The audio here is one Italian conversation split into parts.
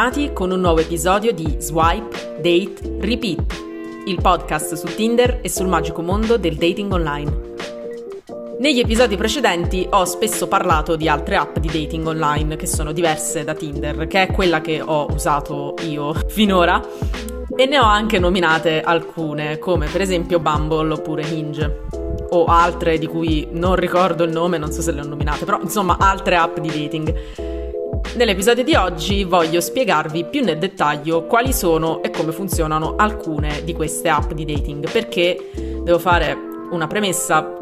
Bentornati con un nuovo episodio di Swipe, Date, Repeat, il podcast su Tinder e sul magico mondo del dating online. Negli episodi precedenti ho spesso parlato di altre app di dating online che sono diverse da Tinder, che è quella che ho usato io finora, e ne ho anche nominate alcune, come per esempio Bumble oppure Hinge, o altre di cui non ricordo il nome, non so se le ho nominate, però insomma altre app di dating. Nell'episodio di oggi voglio spiegarvi più nel dettaglio quali sono e come funzionano alcune di queste app di dating, perché devo fare una premessa.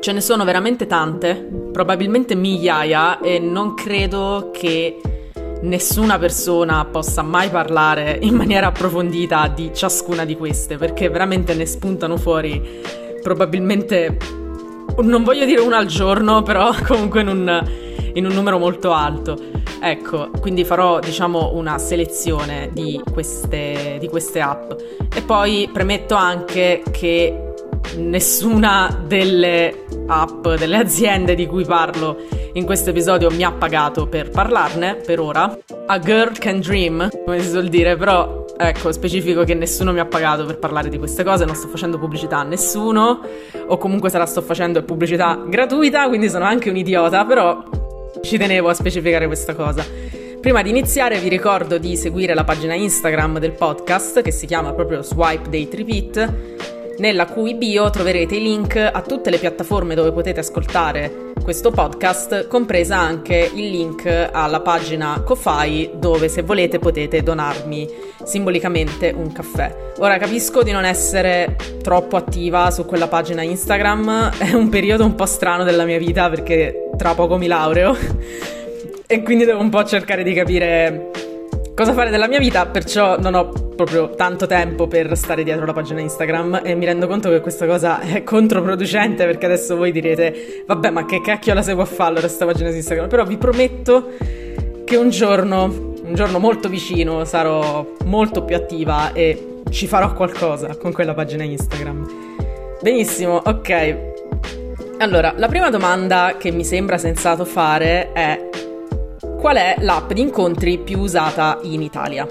Ce ne sono veramente tante, probabilmente migliaia, e non credo che nessuna persona possa mai parlare in maniera approfondita di ciascuna di queste, perché veramente ne spuntano fuori probabilmente, non voglio dire una al giorno, però comunque in un, in un numero molto alto. Ecco, quindi farò diciamo una selezione di queste, di queste app. E poi premetto anche che nessuna delle app, delle aziende di cui parlo in questo episodio mi ha pagato per parlarne per ora. A girl can dream, come si suol dire, però ecco, specifico che nessuno mi ha pagato per parlare di queste cose, non sto facendo pubblicità a nessuno, o comunque se la sto facendo è pubblicità gratuita, quindi sono anche un idiota, però ci tenevo a specificare questa cosa. Prima di iniziare vi ricordo di seguire la pagina Instagram del podcast che si chiama proprio Swipe Date Repeat, nella cui bio troverete i link a tutte le piattaforme dove potete ascoltare questo podcast, compresa anche il link alla pagina Ko-Fi dove se volete potete donarmi simbolicamente un caffè. Ora capisco di non essere troppo attiva su quella pagina Instagram, è un periodo un po' strano della mia vita perché tra poco mi laureo e quindi devo un po' cercare di capire cosa fare della mia vita, perciò non ho proprio tanto tempo per stare dietro la pagina Instagram e mi rendo conto che questa cosa è controproducente perché adesso voi direte vabbè ma che cacchio la seguo a fare allora questa pagina Instagram, però vi prometto che un giorno, un giorno molto vicino sarò molto più attiva e ci farò qualcosa con quella pagina Instagram. Benissimo, ok. Allora, la prima domanda che mi sembra sensato fare è qual è l'app di incontri più usata in Italia?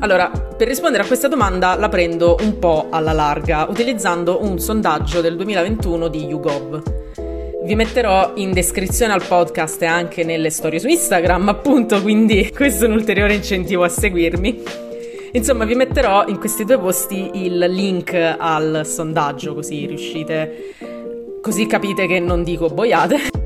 Allora, per rispondere a questa domanda la prendo un po' alla larga, utilizzando un sondaggio del 2021 di YouGov. Vi metterò in descrizione al podcast e anche nelle storie su Instagram, appunto, quindi questo è un ulteriore incentivo a seguirmi. Insomma, vi metterò in questi due posti il link al sondaggio, così riuscite, così capite che non dico boiate.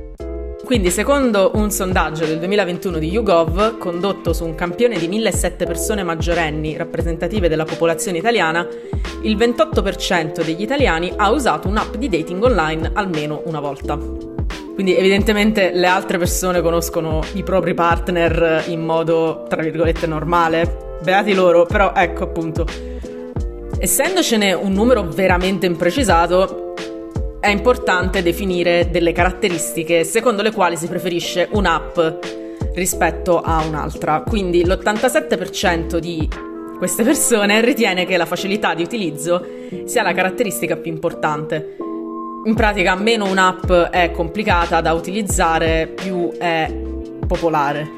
Quindi, secondo un sondaggio del 2021 di YouGov, condotto su un campione di 1007 persone maggiorenni rappresentative della popolazione italiana, il 28% degli italiani ha usato un'app di dating online almeno una volta. Quindi evidentemente le altre persone conoscono i propri partner in modo, tra virgolette, normale. Beati loro, però ecco appunto. Essendocene un numero veramente imprecisato, è importante definire delle caratteristiche secondo le quali si preferisce un'app rispetto a un'altra. Quindi l'87% di queste persone ritiene che la facilità di utilizzo sia la caratteristica più importante. In pratica, meno un'app è complicata da utilizzare, più è popolare.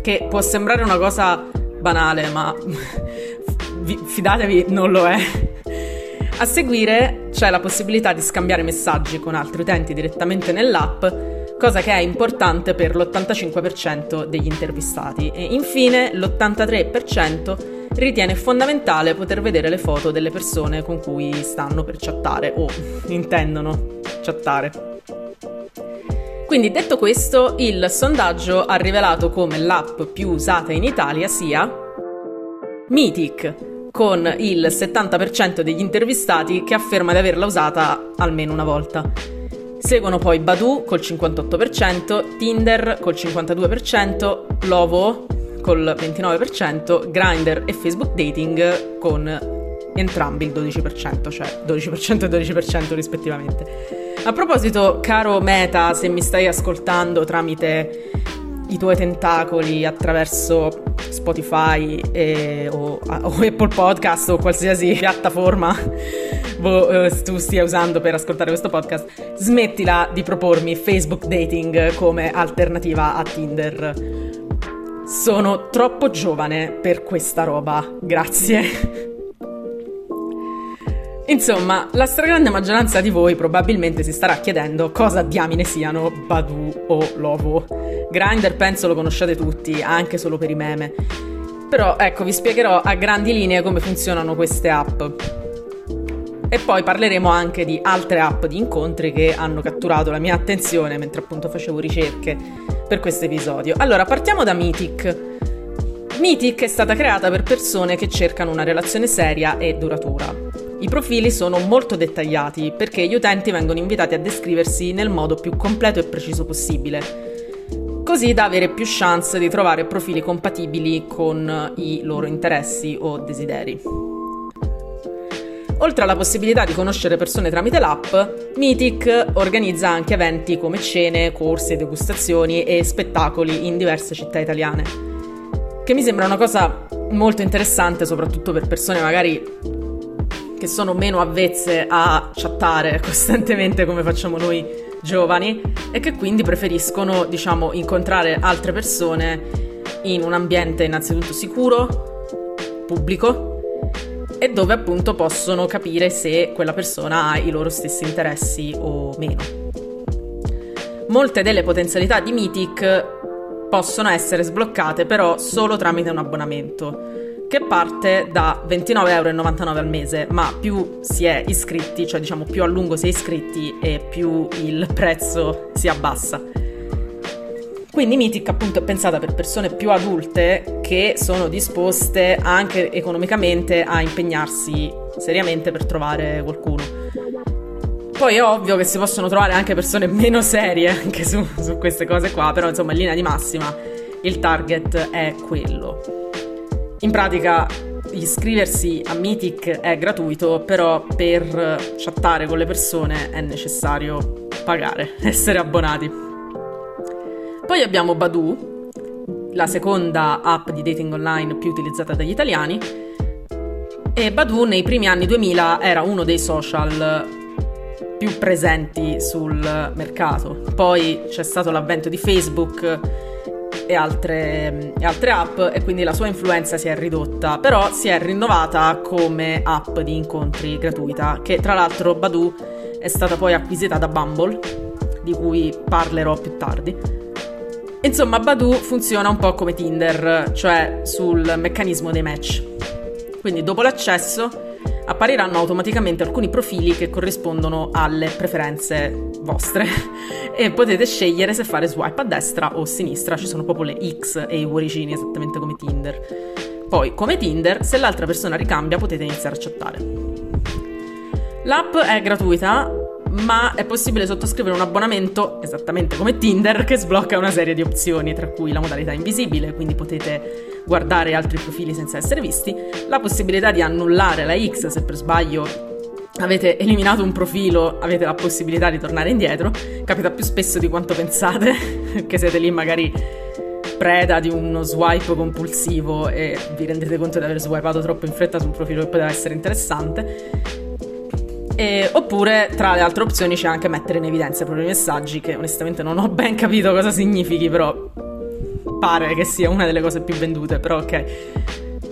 Che può sembrare una cosa banale, ma fidatevi, non lo è. A seguire c'è la possibilità di scambiare messaggi con altri utenti direttamente nell'app, cosa che è importante per l'85% degli intervistati. E infine l'83% ritiene fondamentale poter vedere le foto delle persone con cui stanno per chattare o intendono chattare. Quindi detto questo, il sondaggio ha rivelato come l'app più usata in Italia sia Mythic, con il 70% degli intervistati che afferma di averla usata almeno una volta. Seguono poi Badu col 58%, Tinder col 52%, Lovo col 29%, Grindr e Facebook Dating con entrambi il 12%, cioè 12% e 12% rispettivamente. A proposito, caro Meta, se mi stai ascoltando tramite i tuoi tentacoli attraverso Spotify e, o, o, Apple Podcast o qualsiasi piattaforma eh, tu stia usando per ascoltare questo podcast, smettila di propormi Facebook dating come alternativa a Tinder. Sono troppo giovane per questa roba, grazie. Insomma, la stragrande maggioranza di voi probabilmente si starà chiedendo cosa diamine siano Badu o Lovo. Grindr penso lo conosciate tutti, anche solo per i meme. Però ecco, vi spiegherò a grandi linee come funzionano queste app. E poi parleremo anche di altre app di incontri che hanno catturato la mia attenzione mentre appunto facevo ricerche per questo episodio. Allora, partiamo da Mythic. Mythic è stata creata per persone che cercano una relazione seria e duratura. I profili sono molto dettagliati perché gli utenti vengono invitati a descriversi nel modo più completo e preciso possibile, così da avere più chance di trovare profili compatibili con i loro interessi o desideri. Oltre alla possibilità di conoscere persone tramite l'app, Mythic organizza anche eventi come cene, corsi, degustazioni e spettacoli in diverse città italiane, che mi sembra una cosa molto interessante soprattutto per persone magari che sono meno avvezze a chattare costantemente come facciamo noi giovani e che quindi preferiscono, diciamo, incontrare altre persone in un ambiente innanzitutto sicuro, pubblico e dove appunto possono capire se quella persona ha i loro stessi interessi o meno. Molte delle potenzialità di Mythic possono essere sbloccate però solo tramite un abbonamento che parte da 29,99 euro al mese, ma più si è iscritti, cioè diciamo più a lungo si è iscritti e più il prezzo si abbassa. Quindi Mythic appunto è pensata per persone più adulte che sono disposte anche economicamente a impegnarsi seriamente per trovare qualcuno. Poi è ovvio che si possono trovare anche persone meno serie anche su, su queste cose qua, però insomma in linea di massima il target è quello. In pratica iscriversi a Mythic è gratuito, però per chattare con le persone è necessario pagare, essere abbonati. Poi abbiamo Badu, la seconda app di dating online più utilizzata dagli italiani. E Badu nei primi anni 2000 era uno dei social più presenti sul mercato. Poi c'è stato l'avvento di Facebook e altre, e altre, app e quindi la sua influenza si è ridotta, però si è rinnovata come app di incontri gratuita, che tra l'altro Badu è stata poi acquisita da Bumble, di cui parlerò più tardi. Insomma, Badu funziona un po' come Tinder, cioè sul meccanismo dei match. Quindi dopo l'accesso appariranno automaticamente alcuni profili che corrispondono alle preferenze vostre e potete scegliere se fare swipe a destra o a sinistra, ci sono proprio le X e i cuoricini esattamente come Tinder. Poi, come Tinder, se l'altra persona ricambia potete iniziare a chattare. L'app è gratuita, ma è possibile sottoscrivere un abbonamento, esattamente come Tinder, che sblocca una serie di opzioni, tra cui la modalità invisibile, quindi potete guardare altri profili senza essere visti, la possibilità di annullare la X se per sbaglio avete eliminato un profilo, avete la possibilità di tornare indietro, capita più spesso di quanto pensate, che siete lì magari preda di uno swipe compulsivo e vi rendete conto di aver swipato troppo in fretta su un profilo che poteva essere interessante e, oppure tra le altre opzioni c'è anche mettere in evidenza i propri messaggi, che onestamente non ho ben capito cosa significhi, però pare che sia una delle cose più vendute, però ok.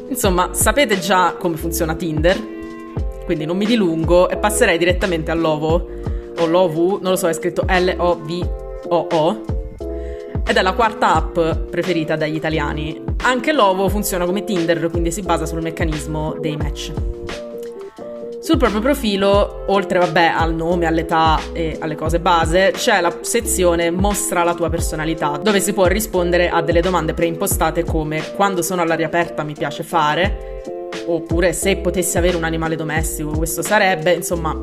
Insomma, sapete già come funziona Tinder, quindi non mi dilungo e passerei direttamente all'Ovo, o Lovu, non lo so, è scritto L-O-V-O-O, ed è la quarta app preferita dagli italiani. Anche l'Ovo funziona come Tinder, quindi si basa sul meccanismo dei match. Sul proprio profilo, oltre vabbè, al nome, all'età e alle cose base, c'è la sezione Mostra la tua personalità, dove si può rispondere a delle domande preimpostate come quando sono all'aria aperta mi piace fare, oppure se potessi avere un animale domestico, questo sarebbe, insomma,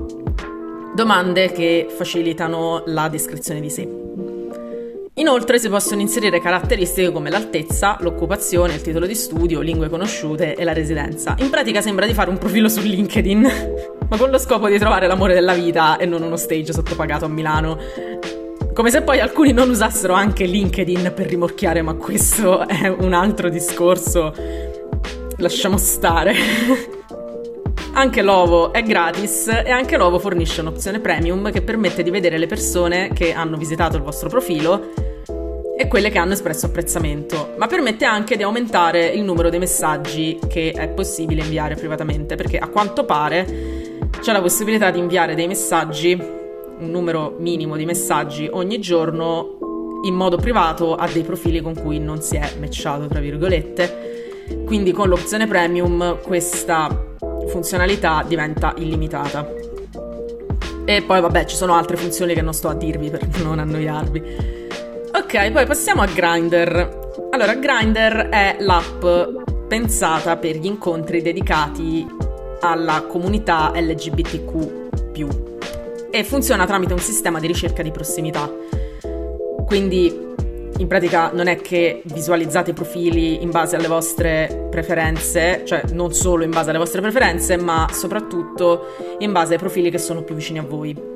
domande che facilitano la descrizione di sé. Inoltre si possono inserire caratteristiche come l'altezza, l'occupazione, il titolo di studio, lingue conosciute e la residenza. In pratica sembra di fare un profilo su LinkedIn, ma con lo scopo di trovare l'amore della vita e non uno stage sottopagato a Milano. Come se poi alcuni non usassero anche LinkedIn per rimorchiare, ma questo è un altro discorso. Lasciamo stare. Anche l'Ovo è gratis e anche l'Ovo fornisce un'opzione premium che permette di vedere le persone che hanno visitato il vostro profilo e quelle che hanno espresso apprezzamento, ma permette anche di aumentare il numero dei messaggi che è possibile inviare privatamente, perché a quanto pare c'è la possibilità di inviare dei messaggi, un numero minimo di messaggi ogni giorno in modo privato a dei profili con cui non si è matchato, tra virgolette. Quindi con l'opzione premium questa funzionalità diventa illimitata. E poi vabbè ci sono altre funzioni che non sto a dirvi per non annoiarvi. Ok, poi passiamo a Grindr. Allora, Grindr è l'app pensata per gli incontri dedicati alla comunità LGBTQ e funziona tramite un sistema di ricerca di prossimità. Quindi in pratica non è che visualizzate i profili in base alle vostre preferenze, cioè non solo in base alle vostre preferenze, ma soprattutto in base ai profili che sono più vicini a voi.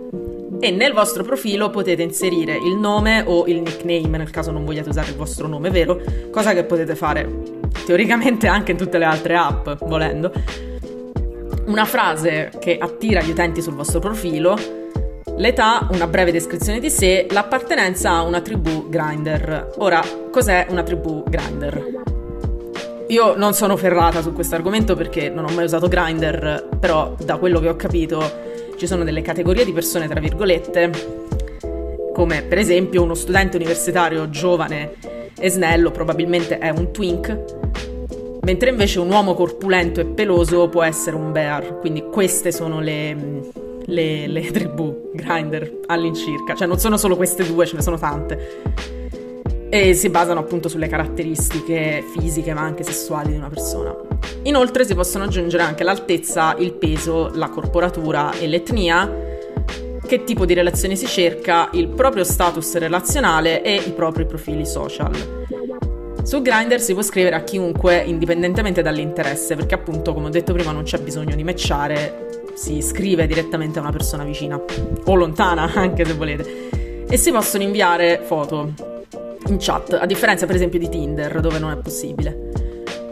E nel vostro profilo potete inserire il nome o il nickname nel caso non vogliate usare il vostro nome vero, cosa che potete fare teoricamente anche in tutte le altre app, volendo. Una frase che attira gli utenti sul vostro profilo L'età, una breve descrizione di sé, l'appartenenza a una tribù grinder. Ora, cos'è una tribù grinder? Io non sono ferrata su questo argomento perché non ho mai usato Grindr, però da quello che ho capito ci sono delle categorie di persone, tra virgolette, come per esempio uno studente universitario giovane e snello probabilmente è un twink, mentre invece un uomo corpulento e peloso può essere un bear. Quindi queste sono le, le, le tribù grinder all'incirca, cioè non sono solo queste due, ce ne sono tante. E si basano appunto sulle caratteristiche fisiche ma anche sessuali di una persona. Inoltre si possono aggiungere anche l'altezza, il peso, la corporatura e l'etnia, che tipo di relazione si cerca, il proprio status relazionale e i propri profili social. Su Grindr si può scrivere a chiunque indipendentemente dall'interesse, perché appunto, come ho detto prima, non c'è bisogno di matchare, si scrive direttamente a una persona vicina o lontana, anche se volete. E si possono inviare foto in chat, a differenza per esempio di Tinder, dove non è possibile.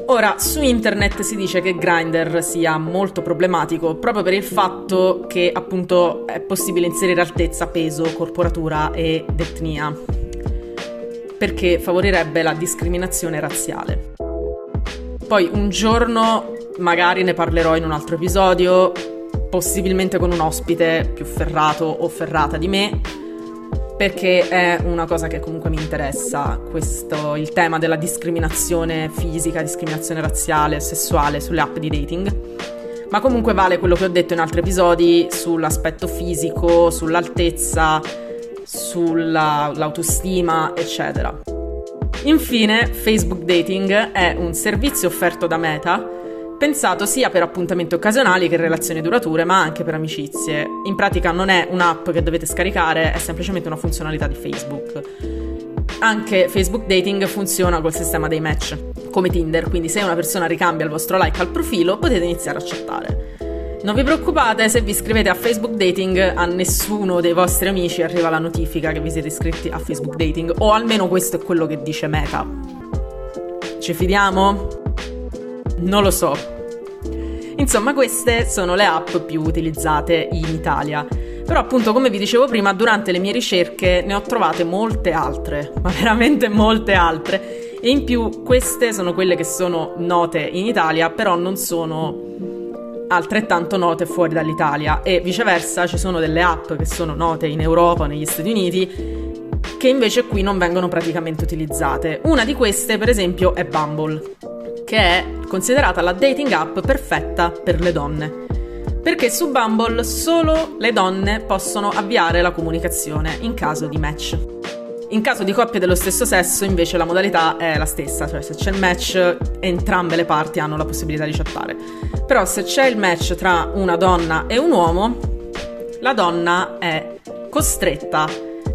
Ora, su internet si dice che Grindr sia molto problematico proprio per il fatto che appunto è possibile inserire altezza, peso, corporatura ed etnia, perché favorirebbe la discriminazione razziale. Poi un giorno magari ne parlerò in un altro episodio, possibilmente con un ospite più ferrato o ferrata di me, perché è una cosa che comunque mi interessa, questo, il tema della discriminazione fisica, discriminazione razziale, sessuale sulle app di dating. Ma comunque vale quello che ho detto in altri episodi sull'aspetto fisico, sull'altezza, sull'autostima, eccetera. Infine, Facebook Dating è un servizio offerto da Meta pensato sia per appuntamenti occasionali che relazioni durature, ma anche per amicizie. In pratica non è un'app che dovete scaricare, è semplicemente una funzionalità di Facebook. Anche Facebook Dating funziona col sistema dei match, come Tinder, quindi se una persona ricambia il vostro like al profilo potete iniziare a chattare. Non vi preoccupate, se vi iscrivete a Facebook Dating a nessuno dei vostri amici arriva la notifica che vi siete iscritti a Facebook Dating, o almeno questo è quello che dice Meta. Ci fidiamo? Non lo so. Insomma, queste sono le app più utilizzate in Italia. Però appunto, come vi dicevo prima, durante le mie ricerche ne ho trovate molte altre, ma veramente molte altre. E in più queste sono quelle che sono note in Italia, però non sono altrettanto note fuori dall'Italia e viceversa ci sono delle app che sono note in Europa negli Stati Uniti che invece qui non vengono praticamente utilizzate. Una di queste, per esempio, è Bumble che è considerata la dating app perfetta per le donne. Perché su Bumble solo le donne possono avviare la comunicazione in caso di match. In caso di coppie dello stesso sesso, invece, la modalità è la stessa, cioè se c'è il match, entrambe le parti hanno la possibilità di chattare. Però se c'è il match tra una donna e un uomo, la donna è costretta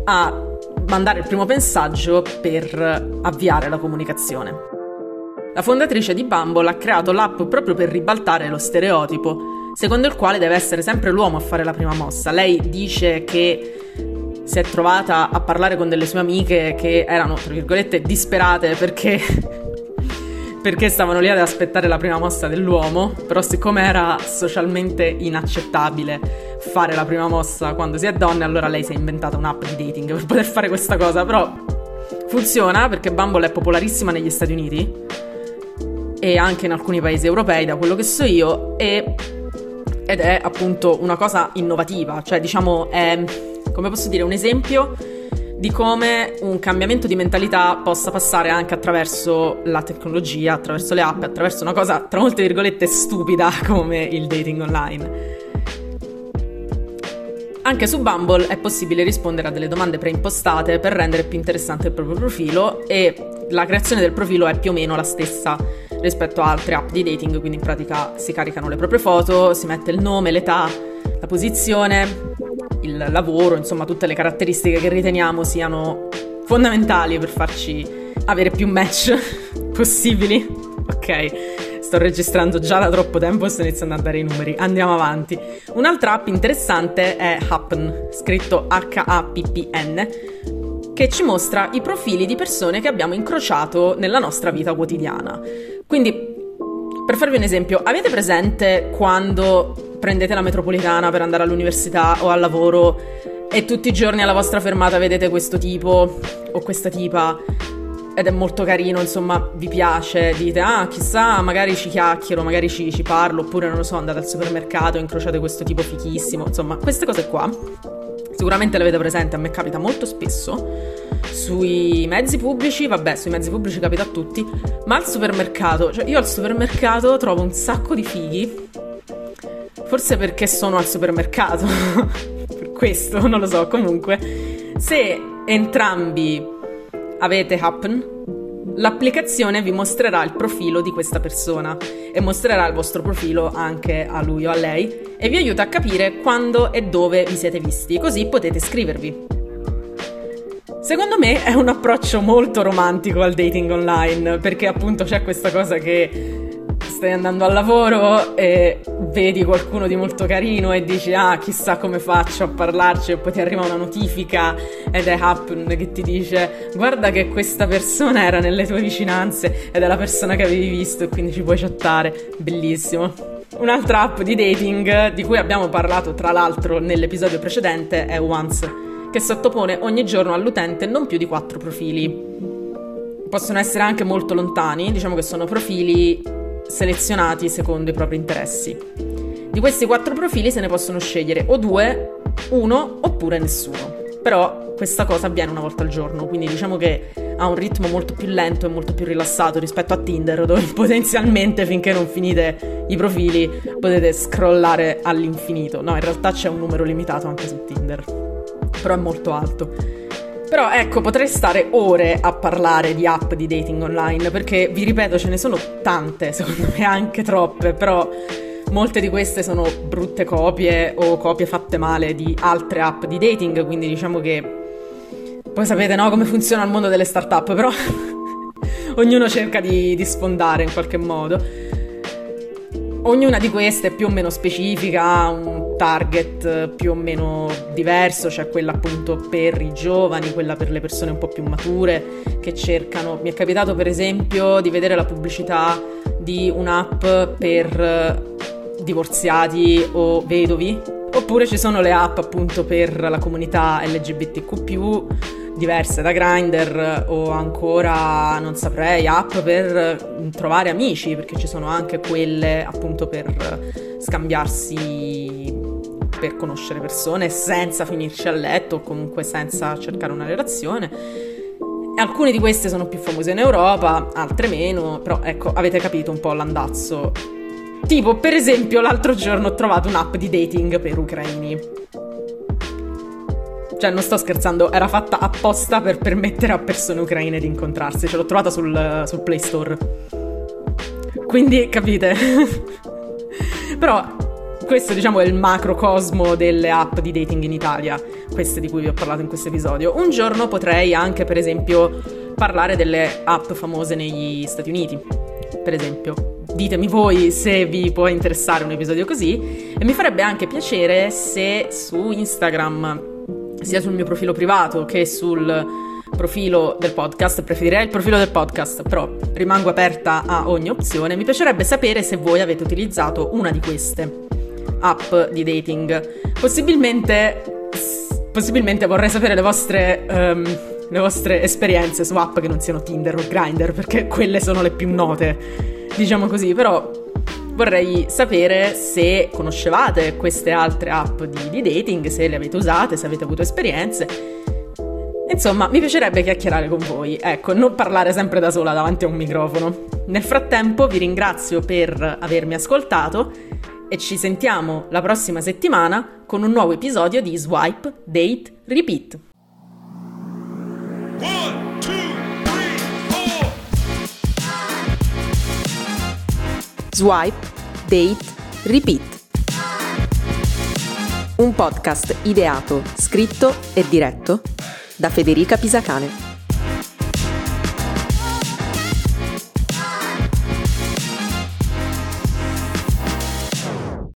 a mandare il primo messaggio per avviare la comunicazione. La fondatrice di Bumble ha creato l'app proprio per ribaltare lo stereotipo, secondo il quale deve essere sempre l'uomo a fare la prima mossa. Lei dice che si è trovata a parlare con delle sue amiche che erano, tra virgolette, disperate perché perché stavano lì ad aspettare la prima mossa dell'uomo, però siccome era socialmente inaccettabile fare la prima mossa quando si è donne, allora lei si è inventata un'app di dating per poter fare questa cosa, però funziona perché Bumble è popolarissima negli Stati Uniti e anche in alcuni paesi europei, da quello che so io, e, ed è appunto una cosa innovativa, cioè diciamo è, come posso dire, un esempio di come un cambiamento di mentalità possa passare anche attraverso la tecnologia, attraverso le app, attraverso una cosa tra molte virgolette stupida come il dating online. Anche su Bumble è possibile rispondere a delle domande preimpostate per rendere più interessante il proprio profilo e la creazione del profilo è più o meno la stessa rispetto a altre app di dating, quindi in pratica si caricano le proprie foto, si mette il nome, l'età, la posizione, il lavoro, insomma tutte le caratteristiche che riteniamo siano fondamentali per farci avere più match possibili. Ok, sto registrando già da troppo tempo e sto iniziando a dare i numeri. Andiamo avanti. Un'altra app interessante è Happen, scritto H-A-P-P-N, che ci mostra i profili di persone che abbiamo incrociato nella nostra vita quotidiana. Quindi, per farvi un esempio, avete presente quando prendete la metropolitana per andare all'università o al lavoro e tutti i giorni alla vostra fermata vedete questo tipo o questa tipa ed è molto carino, insomma, vi piace, dite, ah, chissà, magari ci chiacchiero, magari ci, ci parlo, oppure non lo so, andate al supermercato incrociate questo tipo fichissimo, insomma, queste cose qua sicuramente le avete presente, a me capita molto spesso. Sui mezzi pubblici, vabbè, sui mezzi pubblici capita a tutti, ma al supermercato, cioè io al supermercato trovo un sacco di fighi Forse perché sono al supermercato. per questo, non lo so. Comunque, se entrambi avete Happen, l'applicazione vi mostrerà il profilo di questa persona e mostrerà il vostro profilo anche a lui o a lei e vi aiuta a capire quando e dove vi siete visti, così potete scrivervi. Secondo me è un approccio molto romantico al dating online, perché appunto c'è questa cosa che stai andando al lavoro e vedi qualcuno di molto carino e dici ah chissà come faccio a parlarci e poi ti arriva una notifica ed è Happen che ti dice guarda che questa persona era nelle tue vicinanze ed è la persona che avevi visto e quindi ci puoi chattare, bellissimo. Un'altra app di dating di cui abbiamo parlato tra l'altro nell'episodio precedente è Once, che sottopone ogni giorno all'utente non più di quattro profili. Possono essere anche molto lontani, diciamo che sono profili selezionati secondo i propri interessi. Di questi quattro profili se ne possono scegliere o due, uno oppure nessuno. Però questa cosa avviene una volta al giorno, quindi diciamo che ha un ritmo molto più lento e molto più rilassato rispetto a Tinder, dove potenzialmente finché non finite i profili potete scrollare all'infinito. No, in realtà c'è un numero limitato anche su Tinder, però è molto alto. Però ecco, potrei stare ore a parlare di app di dating online, perché vi ripeto, ce ne sono tante, secondo me anche troppe, però molte di queste sono brutte copie o copie fatte male di altre app di dating, quindi diciamo che poi sapete no come funziona il mondo delle start-up, però ognuno cerca di, di sfondare in qualche modo. Ognuna di queste è più o meno specifica, ha un target più o meno diverso, cioè quella appunto per i giovani, quella per le persone un po' più mature che cercano. Mi è capitato per esempio di vedere la pubblicità di un'app per divorziati o vedovi, oppure ci sono le app appunto per la comunità LGBTQ diverse da Grindr o ancora, non saprei, app per trovare amici, perché ci sono anche quelle appunto per scambiarsi, per conoscere persone senza finirci a letto o comunque senza cercare una relazione. Alcune di queste sono più famose in Europa, altre meno, però ecco, avete capito un po' l'andazzo. Tipo, per esempio, l'altro giorno ho trovato un'app di dating per ucraini cioè, non sto scherzando, era fatta apposta per permettere a persone ucraine di incontrarsi. Ce l'ho trovata sul, sul Play Store. Quindi, capite? Però questo diciamo è il macrocosmo delle app di dating in Italia. queste di cui vi ho parlato in questo episodio. Un giorno potrei anche, per esempio, parlare delle app famose negli Stati Uniti. Per esempio, ditemi voi se vi può interessare un episodio così e mi farebbe anche piacere se su Instagram, sia sul mio profilo privato che sul profilo del podcast, preferirei il profilo del podcast, però rimango aperta a ogni opzione. Mi piacerebbe sapere se voi avete utilizzato una di queste app di dating. Possibilmente, possibilmente vorrei sapere le vostre, um, le vostre esperienze su app che non siano Tinder o Grindr, perché quelle sono le più note, diciamo così, però vorrei sapere se conoscevate queste altre app di, di dating, se le avete usate, se avete avuto esperienze. Insomma, mi piacerebbe chiacchierare con voi, ecco, non parlare sempre da sola davanti a un microfono. Nel frattempo vi ringrazio per avermi ascoltato e ci sentiamo la prossima settimana con un nuovo episodio di Swipe, Date, Repeat. One, Swipe, Date, Repeat. Un podcast ideato, scritto e diretto da Federica Pisacane.